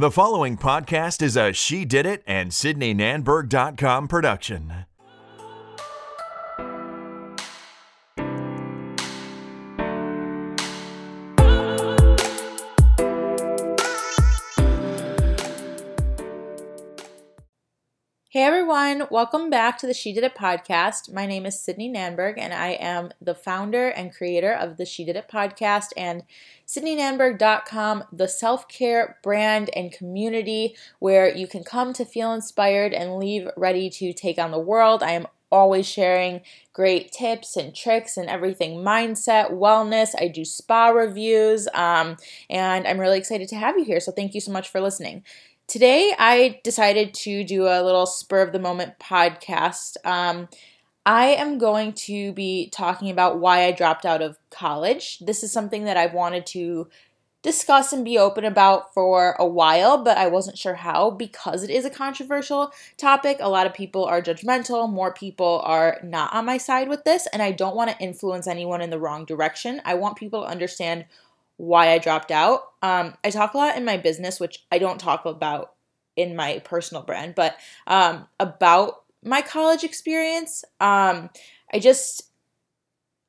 The following podcast is a She Did It and SydneyNanberg.com production. Everyone, welcome back to the She Did It podcast. My name is Sydney Nanberg and I am the founder and creator of the She Did It podcast and SydneyNanberg.com, the self care brand and community where you can come to feel inspired and leave ready to take on the world. I am always sharing great tips and tricks and everything mindset, wellness. I do spa reviews, um, and I'm really excited to have you here. So, thank you so much for listening. Today, I decided to do a little spur of the moment podcast. Um, I am going to be talking about why I dropped out of college. This is something that I've wanted to discuss and be open about for a while, but I wasn't sure how because it is a controversial topic. A lot of people are judgmental, more people are not on my side with this, and I don't want to influence anyone in the wrong direction. I want people to understand why I dropped out. Um, I talk a lot in my business, which I don't talk about in my personal brand, but um, about my college experience. Um, I just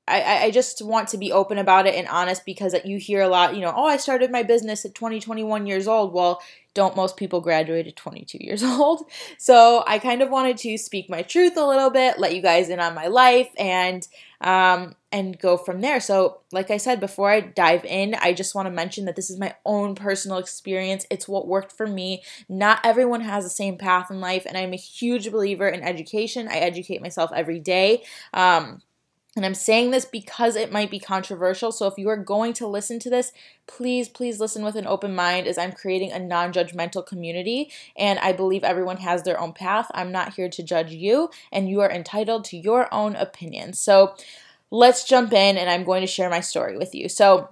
I, I just want to be open about it and honest because you hear a lot, you know, oh, I started my business at 20, 21 years old. Well, don't most people graduate at 22 years old? So I kind of wanted to speak my truth a little bit, let you guys in on my life, and um, and go from there. So, like I said, before I dive in, I just want to mention that this is my own personal experience. It's what worked for me. Not everyone has the same path in life, and I'm a huge believer in education. I educate myself every day. Um, and I'm saying this because it might be controversial. So if you are going to listen to this, please, please listen with an open mind as I'm creating a non judgmental community. And I believe everyone has their own path. I'm not here to judge you, and you are entitled to your own opinion. So let's jump in, and I'm going to share my story with you. So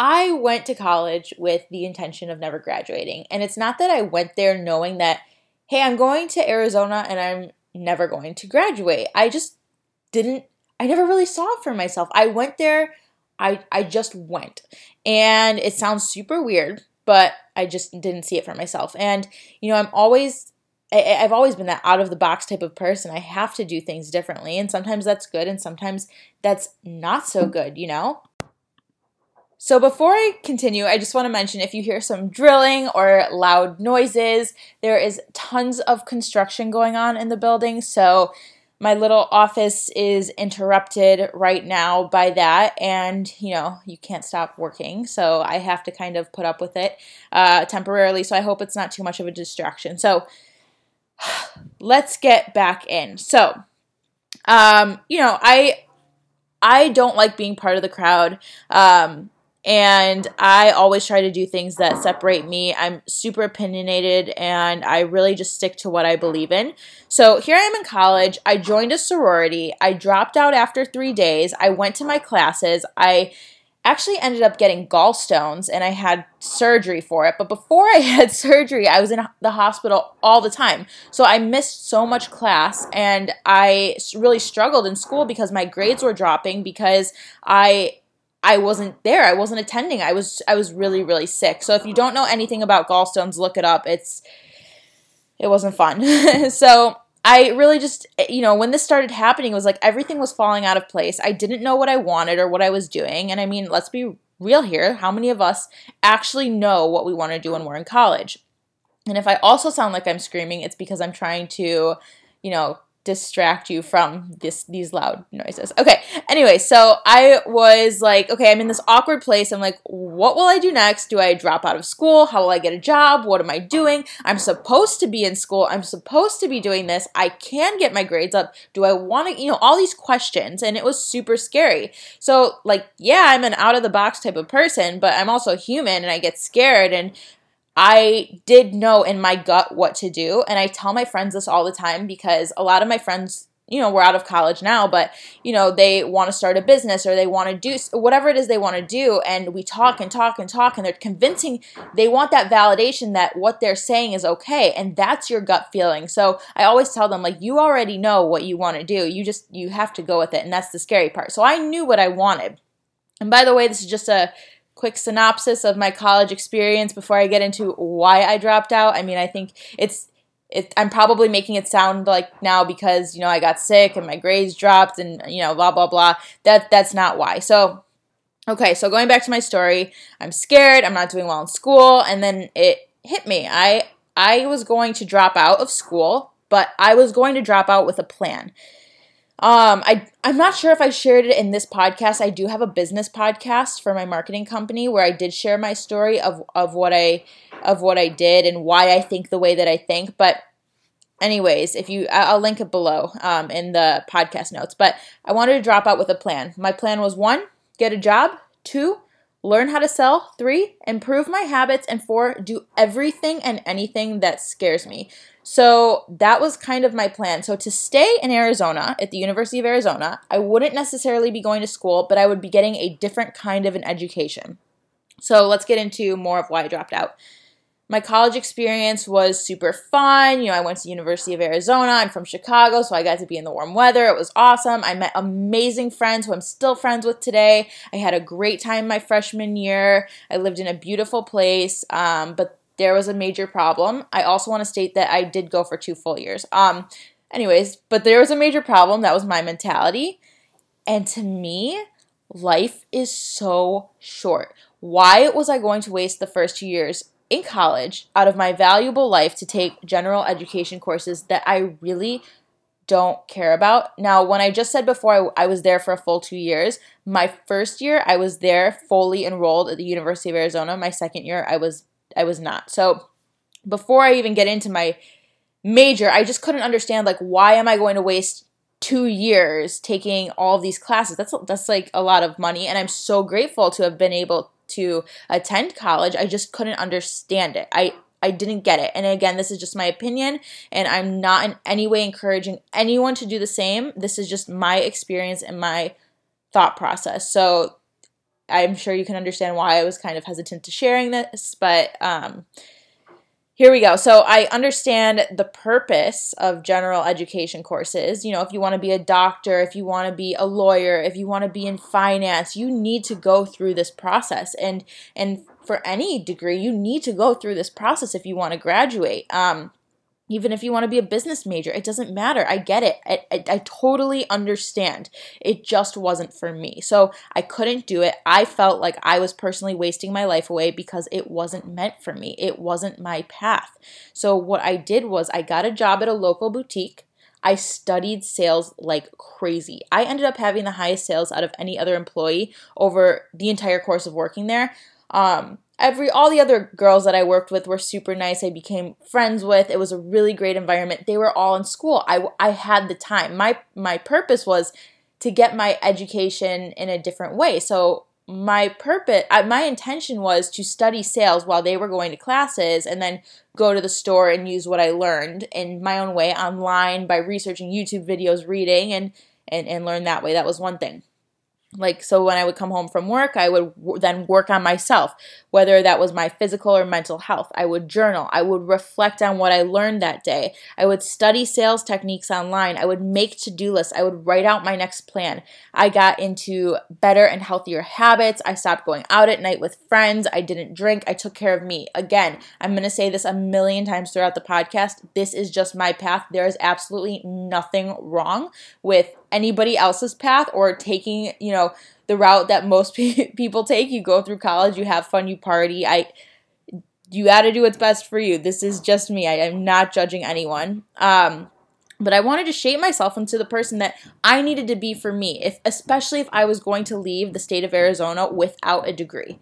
I went to college with the intention of never graduating. And it's not that I went there knowing that, hey, I'm going to Arizona and I'm never going to graduate. I just didn't I never really saw it for myself. I went there, I I just went. And it sounds super weird, but I just didn't see it for myself. And you know, I'm always I, have always been that out of the box type of person. I have to do things differently, and sometimes that's good, and sometimes that's not so good, you know? So, before I continue, I just want to mention if you hear some drilling or loud noises, there is tons of construction going on in the building. So, my little office is interrupted right now by that and you know you can't stop working so i have to kind of put up with it uh, temporarily so i hope it's not too much of a distraction. So let's get back in. So um, you know i i don't like being part of the crowd. Um, and I always try to do things that separate me. I'm super opinionated and I really just stick to what I believe in. So here I am in college. I joined a sorority. I dropped out after three days. I went to my classes. I actually ended up getting gallstones and I had surgery for it. But before I had surgery, I was in the hospital all the time. So I missed so much class and I really struggled in school because my grades were dropping because I I wasn't there. I wasn't attending. I was I was really really sick. So if you don't know anything about gallstones, look it up. It's it wasn't fun. so I really just you know, when this started happening, it was like everything was falling out of place. I didn't know what I wanted or what I was doing. And I mean, let's be real here. How many of us actually know what we want to do when we're in college? And if I also sound like I'm screaming, it's because I'm trying to, you know, distract you from this these loud noises. Okay. Anyway, so I was like, okay, I'm in this awkward place. I'm like, what will I do next? Do I drop out of school? How will I get a job? What am I doing? I'm supposed to be in school. I'm supposed to be doing this. I can get my grades up. Do I want to, you know, all these questions and it was super scary. So like, yeah, I'm an out of the box type of person, but I'm also human and I get scared and I did know in my gut what to do. And I tell my friends this all the time because a lot of my friends, you know, we're out of college now, but, you know, they want to start a business or they want to do whatever it is they want to do. And we talk and talk and talk, and they're convincing, they want that validation that what they're saying is okay. And that's your gut feeling. So I always tell them, like, you already know what you want to do. You just, you have to go with it. And that's the scary part. So I knew what I wanted. And by the way, this is just a quick synopsis of my college experience before I get into why I dropped out. I mean, I think it's it, I'm probably making it sound like now because you know I got sick and my grades dropped and you know blah blah blah. That that's not why. So okay, so going back to my story, I'm scared. I'm not doing well in school, and then it hit me. I I was going to drop out of school, but I was going to drop out with a plan. Um, I I'm not sure if I shared it in this podcast. I do have a business podcast for my marketing company where I did share my story of of what I of what I did and why I think the way that I think. But anyways, if you I'll link it below um, in the podcast notes. But I wanted to drop out with a plan. My plan was one, get a job. Two, learn how to sell. Three, improve my habits. And four, do everything and anything that scares me. So that was kind of my plan. So to stay in Arizona at the University of Arizona, I wouldn't necessarily be going to school, but I would be getting a different kind of an education. So let's get into more of why I dropped out. My college experience was super fun. You know, I went to the University of Arizona. I'm from Chicago, so I got to be in the warm weather. It was awesome. I met amazing friends who I'm still friends with today. I had a great time my freshman year. I lived in a beautiful place, um, but there was a major problem. I also want to state that I did go for two full years. Um, anyways, but there was a major problem. That was my mentality. And to me, life is so short. Why was I going to waste the first two years in college out of my valuable life to take general education courses that I really don't care about. Now, when I just said before I, I, was there for a full two years, my first year I was there fully enrolled at the University of Arizona. My second year I was I was not. So before I even get into my major, I just couldn't understand like why am I going to waste two years taking all these classes? That's that's like a lot of money, and I'm so grateful to have been able to attend college. I just couldn't understand it. I I didn't get it. And again, this is just my opinion, and I'm not in any way encouraging anyone to do the same. This is just my experience and my thought process. So I'm sure you can understand why I was kind of hesitant to sharing this, but um, here we go. So I understand the purpose of general education courses. You know, if you want to be a doctor, if you want to be a lawyer, if you want to be in finance, you need to go through this process. And and for any degree, you need to go through this process if you want to graduate. Um, even if you want to be a business major, it doesn't matter. I get it. I, I, I, totally understand. It just wasn't for me. So I couldn't do it. I felt like I was personally wasting my life away because it wasn't meant for me. It wasn't my path. So what I did was I got a job at a local boutique. I studied sales like crazy. I ended up having the highest sales out of any other employee over the entire course of working there. Um, every all the other girls that I worked with were super nice. I became friends with. It was a really great environment. They were all in school. I I had the time. My my purpose was to get my education in a different way. So my purpose uh, my intention was to study sales while they were going to classes and then go to the store and use what I learned in my own way online by researching YouTube videos, reading and and, and learn that way. That was one thing like so when i would come home from work i would w- then work on myself whether that was my physical or mental health. I would journal. I would reflect on what i learned that day. I would study sales techniques online. I would make to-do lists. I would write out my next plan. I got into better and healthier habits. I stopped going out at night with friends. I didn't drink. I took care of me. Again i'm going to say this a million times throughout the podcast. This is just my path. There is absolutely nothing wrong with anybody else's path or taking, you know, the route that most people take. You go through college, you have fun, you party. I you got to do what's best for you. This is just me. I am not judging anyone. Um, but I wanted to shape myself into the person that I needed to be for me, if especially if I was going to leave the state of Arizona without a degree.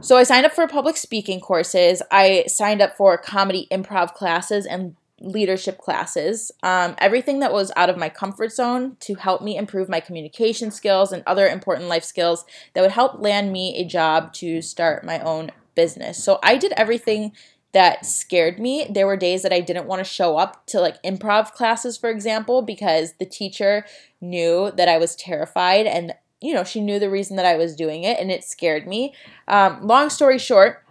So I signed up for public speaking courses. I signed up for comedy improv classes and leadership classes, um, everything that was out of my comfort zone to help me improve my communication skills and other important life skills that would help land me a job to start my own business. So I did everything that scared me. There were days that I didn't want to show up to like improv classes, for example, because the teacher knew that I was terrified and you know, she knew the reason that I was doing it and it scared me. Um, long story short,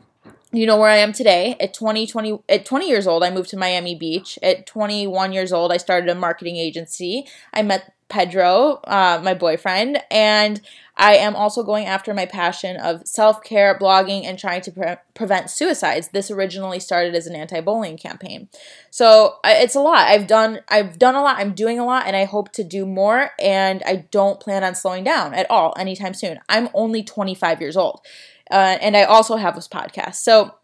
you know where I am today. At 20, 20, at 20 years old, I moved to Miami Beach. At 21 years old, I started a marketing agency. I met Pedro, uh, my boyfriend, and I am also going after my passion of self care, blogging, and trying to pre- prevent suicides. This originally started as an anti bullying campaign, so it's a lot. I've done I've done a lot. I'm doing a lot, and I hope to do more. And I don't plan on slowing down at all anytime soon. I'm only 25 years old, uh, and I also have this podcast. So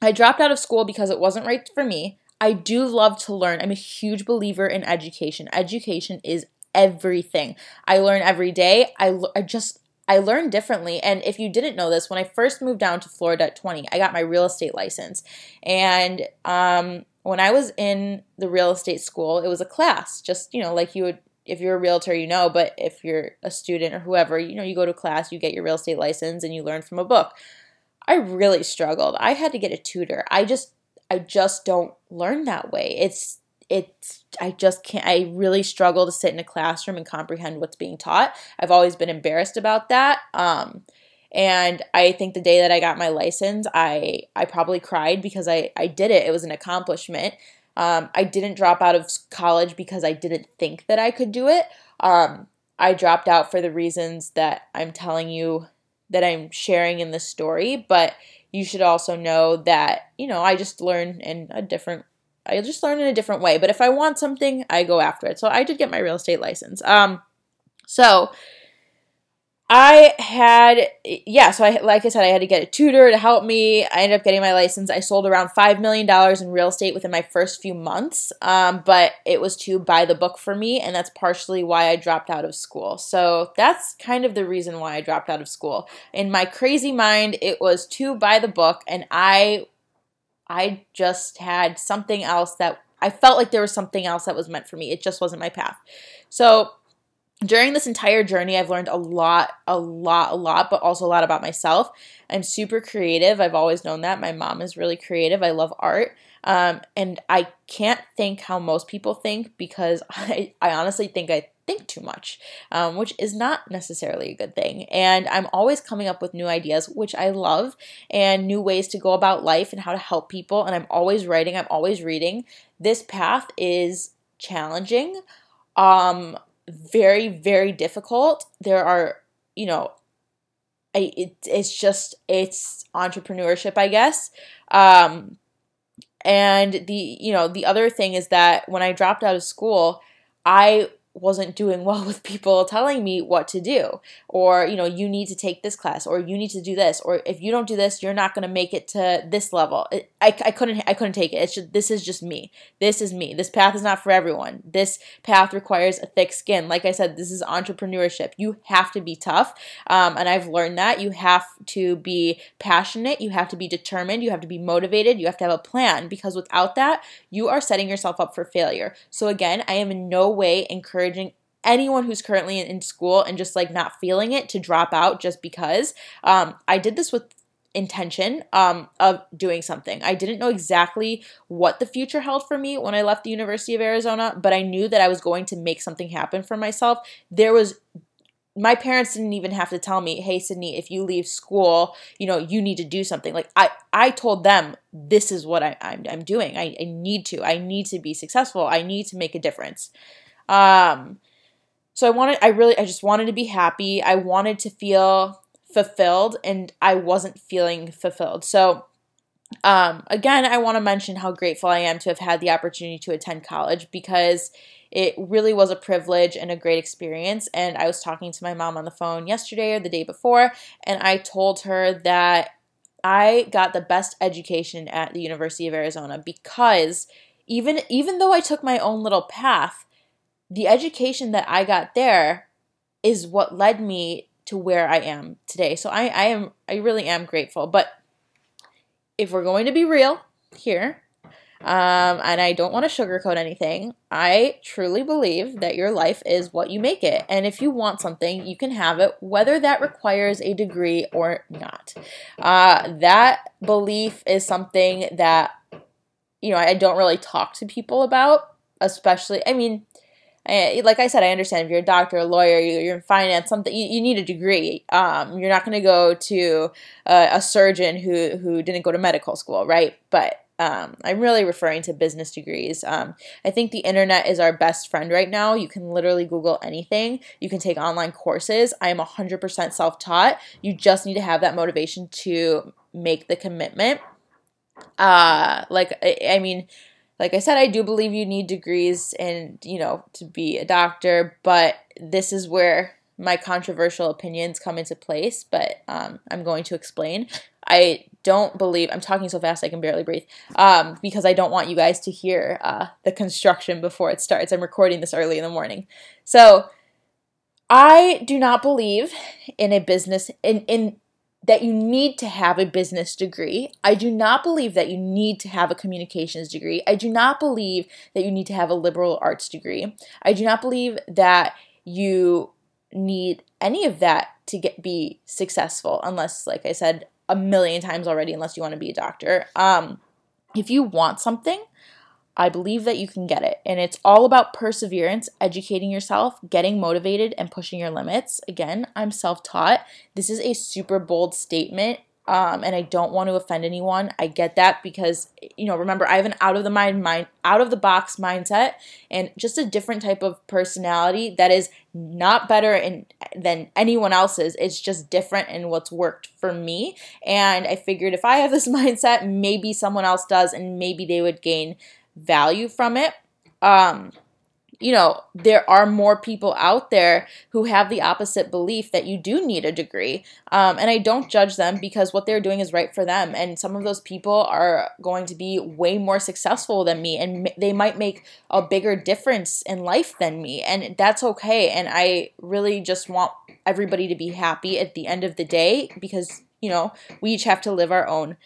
I dropped out of school because it wasn't right for me. I do love to learn. I'm a huge believer in education. Education is everything. I learn every day. I, I just I learn differently. And if you didn't know this, when I first moved down to Florida at 20, I got my real estate license. And um, when I was in the real estate school, it was a class, just, you know, like you would, if you're a realtor, you know, but if you're a student or whoever, you know, you go to class, you get your real estate license, and you learn from a book. I really struggled. I had to get a tutor. I just, I just don't learn that way. It's it's I just can't I really struggle to sit in a classroom and comprehend what's being taught. I've always been embarrassed about that. Um, and I think the day that I got my license, I I probably cried because I I did it. It was an accomplishment. Um, I didn't drop out of college because I didn't think that I could do it. Um, I dropped out for the reasons that I'm telling you that I'm sharing in this story, but you should also know that, you know, I just learned in a different I just learn in a different way. But if I want something, I go after it. So I did get my real estate license. Um, so I had, yeah, so I, like I said, I had to get a tutor to help me. I ended up getting my license. I sold around $5 million in real estate within my first few months, um, but it was to buy the book for me, and that's partially why I dropped out of school. So that's kind of the reason why I dropped out of school. In my crazy mind, it was to buy the book, and I I just had something else that I felt like there was something else that was meant for me. It just wasn't my path. So during this entire journey, I've learned a lot, a lot, a lot, but also a lot about myself. I'm super creative. I've always known that. My mom is really creative. I love art. Um, and I can't think how most people think because I, I honestly think I think too much, um, which is not necessarily a good thing. And I'm always coming up with new ideas, which I love, and new ways to go about life and how to help people. And I'm always writing, I'm always reading. This path is challenging, um, very, very difficult. There are, you know, I, it, it's just it's entrepreneurship, I guess. Um, and the you know the other thing is that when I dropped out of school, I wasn't doing well with people telling me what to do. Or you know you need to take this class or you need to do this or if you don't do this you're not going to make it to this level. I, I couldn't i couldn't take it. It's just this is just me. This is me. This path is not for everyone. This path requires a thick skin. Like i said this is entrepreneurship. You have to be tough um, and i've learned that. You have to be passionate. You have to be determined. You have to be motivated. You have to have a plan because without that you are setting yourself up for failure. So again i am in no way encouraging encouraging anyone who's currently in, school and just like not feeling it to drop out just because. Um, I did this with intention um, of doing something. I didn't know exactly what the future held for me when I left the University of Arizona, but I knew that I was going to make something happen for myself. There was my parents didn't even have to tell me, "Hey Sydney, if you leave school, you know, you need to do something." Like I I told them, "This is what I, I'm I'm doing. I, I need to. I need to be successful. I need to make a difference." Um, so I wanted, I really, I just wanted to be happy. I wanted to feel fulfilled, and I wasn't feeling fulfilled. So, um, again, I want to mention how grateful I am to have had the opportunity to attend college because it really was a privilege and a great experience. And I was talking to my mom on the phone yesterday or the day before, and I told her that I got the best education at the University of Arizona because even even though I took my own little path, the education that I got there is what led me to where I am today. So I, I am I really am grateful. But if we're going to be real here, um, and I don't want to sugarcoat anything, I truly believe that your life is what you make it. And if you want something, you can have it, whether that requires a degree or not. Uh, that belief is something that, you know, I don't really talk to people about, especially, I mean, like I said, I understand if you're a doctor, a lawyer, you're in finance, something you, you need a degree. Um, you're not going to go to a, a, surgeon who who didn't go to medical school, right? But um, I'm really referring to business degrees. Um, I think the internet is our best friend right now. You can literally Google anything, you can take online courses. I am 100% self taught. You just need to have that motivation to make the commitment. Uh, like, I, I mean, like I said, I do believe you need degrees and, you know, to be a doctor, but this is where my controversial opinions come into place, but um, I'm going to explain. I don't believe I'm talking so fast I can barely breathe um, because I don't want you guys to hear uh, the construction before it starts. I'm recording this early in the morning, so I do not believe in a business in in that you need to have a business degree. I do not believe that you need to have a communications degree. I do not believe that you need to have a liberal arts degree. I do not believe that you need any of that to get be successful unless like I said a million times already unless you want to be a doctor. Um, if you want something, I believe that you can get it. And it's all about perseverance, educating yourself, getting motivated, and pushing your limits. Again, I'm self taught. This is a super bold statement um, and I don't want to offend anyone. I get that because you know, remember, I have an out of the mind, mind, out of the box mindset, and just a different type of personality that is not better in, than anyone else's. It's just different in what's worked for me. And I figured if I have this mindset, maybe someone else does, and maybe they would gain value from it. Um, you know, there are more people out there who have the opposite belief that you do need a degree. Um, and I don't judge them because what they're doing is right for them. And some of those people are going to be way more successful than me and they might make a bigger difference in life than me. And that's okay. And I really just want everybody to be happy at the end of the day because, you know, we each have to live our own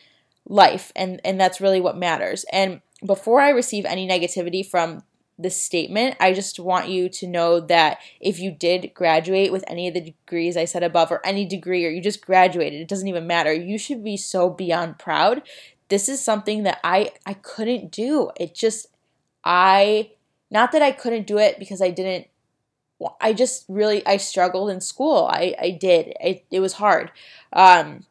life and and that's really what matters. And before I receive any negativity from this statement. I just want you to know that if you did graduate with any of the degrees I said above, or any degree, or you just graduated, it doesn't even matter. You should be so beyond proud. This is something that I I couldn't do. It just I not that I couldn't do it because I didn't I just really I struggled in school. I I did. It it was hard. Um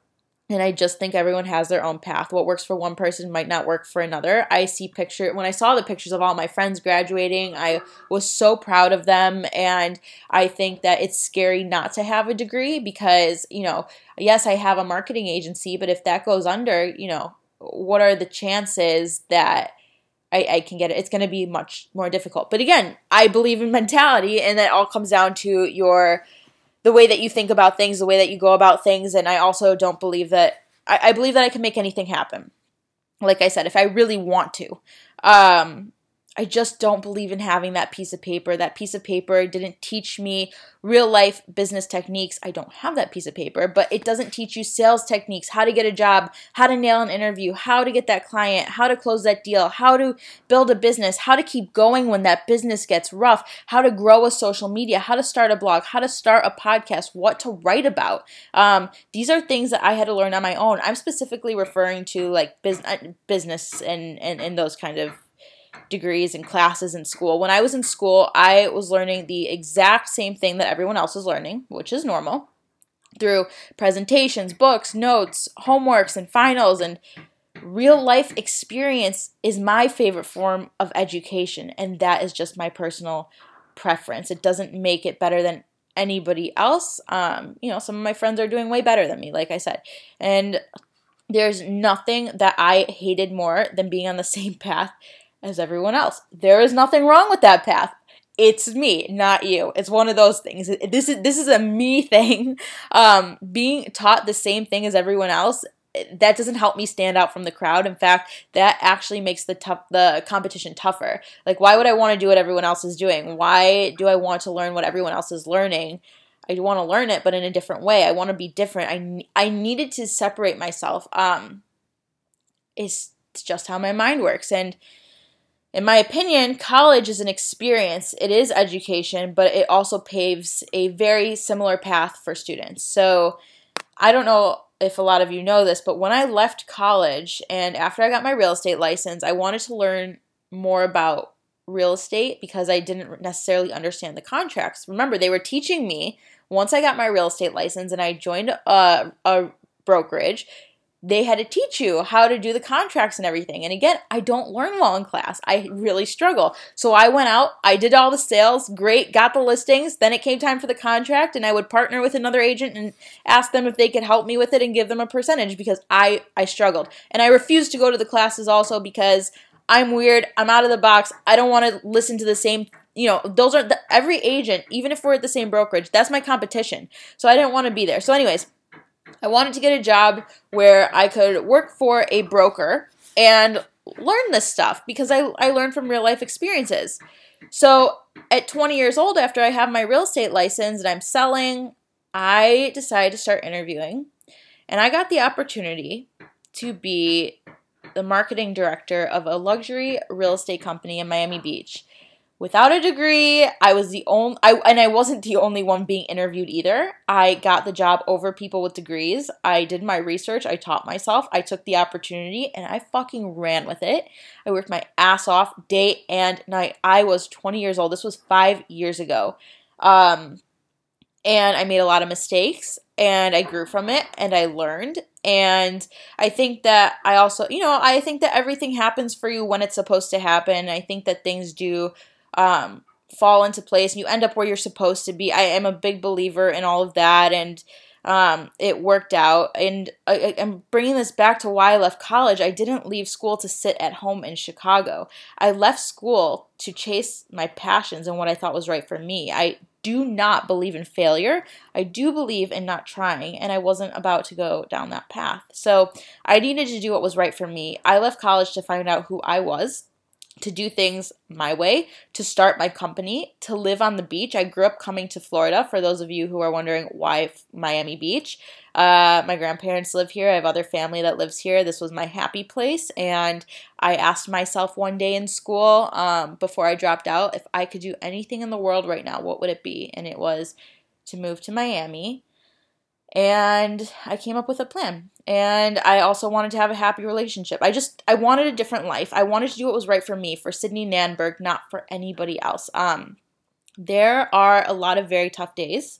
and I just think everyone has their own path. What works for one person might not work for another. I see picture when I saw the pictures of all my friends graduating, I was so proud of them and I think that it's scary not to have a degree because, you know, yes, I have a marketing agency, but if that goes under, you know, what are the chances that I, I can get it? It's going to be much more difficult. But again, I believe in mentality and that all comes down to your the way that you think about things, the way that you go about things, and I also don't believe that I, I believe that I can make anything happen. Like I said, if I really want to. Um, I just don't believe in having that piece of paper. That piece of paper didn't teach me real life business techniques. I don't have that piece of paper, but it doesn't teach you sales techniques, how to get a job, how to nail an interview, how to get that client, how to close that deal, how to build a business, how to keep going when that business gets rough, how to grow a social media, how to start a blog, how to start a podcast, what to write about. Um, these are things that I had to learn on my own. I'm specifically referring to like business, business and, and, and those kind of degrees and classes in school. When I was in school, I was learning the exact same thing that everyone else is learning, which is normal, through presentations, books, notes, homeworks, and finals. And real life experience is my favorite form of education, and that is just my personal preference. It doesn't make it better than anybody else. Um, you know, some of my friends are doing way better than me, like I said. And there's nothing that I hated more than being on the same path as everyone else. There is nothing wrong with that path. It's me, not you. It's one of those things. This is this is a me thing. Um, being taught the same thing as everyone else that doesn't help me stand out from the crowd. In fact, that actually makes the tough the competition tougher. Like, why would I want to do what everyone else is doing? Why do I want to learn what everyone else is learning? I want to learn it, but in a different way. I want to be different. I I needed to separate myself. Um, it's, it's just how my mind works, and in my opinion, college is an experience. It is education, but it also paves a very similar path for students. So I don't know if a lot of you know this, but when I left college and after I got my real estate license, I wanted to learn more about real estate because I didn't necessarily understand the contracts. Remember, they were teaching me once I got my real estate license and I joined a, a brokerage they had to teach you how to do the contracts and everything. And again, I don't learn well in class. I really struggle. So I went out, I did all the sales, great, got the listings. Then it came time for the contract, and I would partner with another agent and ask them if they could help me with it and give them a percentage because I I struggled. And I refused to go to the classes also because I'm weird. I'm out of the box. I don't want to listen to the same you know, those are the, every agent, even if we're at the same brokerage, that's my competition. So I didn't want to be there. So, anyways, I wanted to get a job where I could work for a broker and learn this stuff because I, I learned from real life experiences. So at 20 years old, after I have my real estate license and I'm selling, I decided to start interviewing. And I got the opportunity to be the marketing director of a luxury real estate company in Miami Beach without a degree. I was the only, I, and I wasn't the only one being interviewed either. I got the job over people with degrees. I did my research. I taught myself. I took the opportunity and I fucking ran with it. I worked my ass off day and night. I was 20 years old. This was five years ago. Um, and I made a lot of mistakes and I grew from it and I learned. And I think that I also, you know, I think that everything happens for you when it's supposed to happen. I think that things do um, fall into place and you end up where you're supposed to be. I am a big believer in all of that, and um, it worked out. And I, am bringing this back to why I left college. I didn't leave school to sit at home in Chicago. I left school to chase my passions and what I thought was right for me. I do not believe in failure. I do believe in not trying, and I wasn't about to go down that path. So I needed to do what was right for me. I left college to find out who I was to do things my way, to start my company, to live on the beach. I grew up coming to Florida, for those of you who are wondering why Miami Beach. Uh, my grandparents live here. I have other family that lives here. This was my happy place. And I asked myself one day in school, um, before I dropped out, if I could do anything in the world right now, what would it be? And it was to move to Miami and I came up with a plan. And I also wanted to have a happy relationship. I just I wanted a different life. I wanted to do what was right for me, for Sydney Nanberg, not for anybody else. Um, there are a lot of very tough days.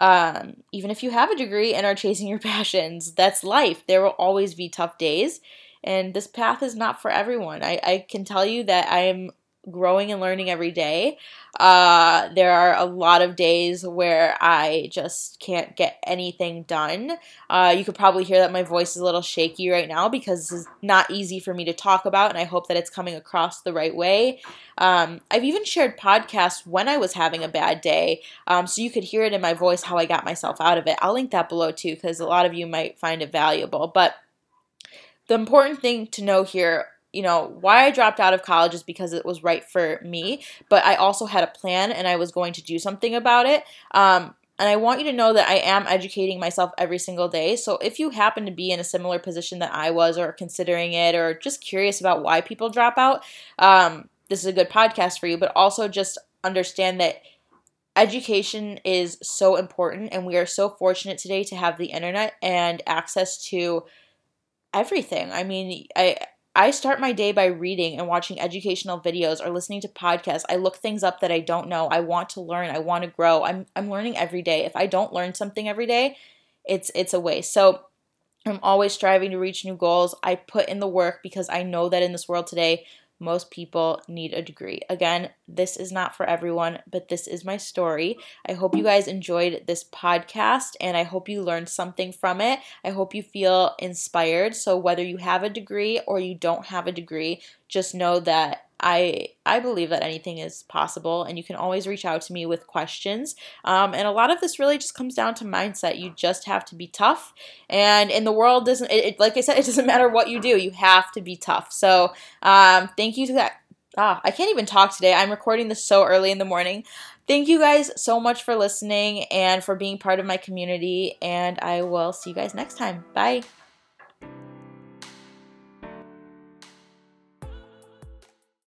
Um, even if you have a degree and are chasing your passions, that's life. There will always be tough days, and this path is not for everyone. I, I can tell you that I am growing and learning every day. Uh, there are a lot of days where I just can't get anything done. Uh, you could probably hear that my voice is a little shaky right now because is not easy for me to talk about, and I hope that it's coming across the right way. Um, I've even shared podcasts when I was having a bad day, um, so you could hear it in my voice how I got myself out of it. I'll link that below too because a lot of you might find it valuable. But the important thing to know here you know, why I dropped out of college is because it was right for me, but I also had a plan and I was going to do something about it. Um, and I want you to know that I am educating myself every single day. So if you happen to be in a similar position that I was, or considering it, or just curious about why people drop out, um, this is a good podcast for you. But also just understand that education is so important, and we are so fortunate today to have the internet and access to everything. I mean, I I start my day by reading and watching educational videos or listening to podcasts. I look things up that I don't know. I want to learn. I want to grow. I'm I'm learning every day. If I don't learn something every day, it's it's a waste. So I'm always striving to reach new goals. I put in the work because I know that in this world today, most people need a degree. Again, this is not for everyone, but this is my story. I hope you guys enjoyed this podcast and I hope you learned something from it. I hope you feel inspired. So, whether you have a degree or you don't have a degree, just know that I I believe that anything is possible, and you can always reach out to me with questions. Um, and a lot of this really just comes down to mindset. You just have to be tough, and in the world doesn't it, it like I said, it doesn't matter what you do. You have to be tough. So um, thank you to that. Ah, I can't even talk today. I'm recording this so early in the morning. Thank you guys so much for listening and for being part of my community. And I will see you guys next time. Bye.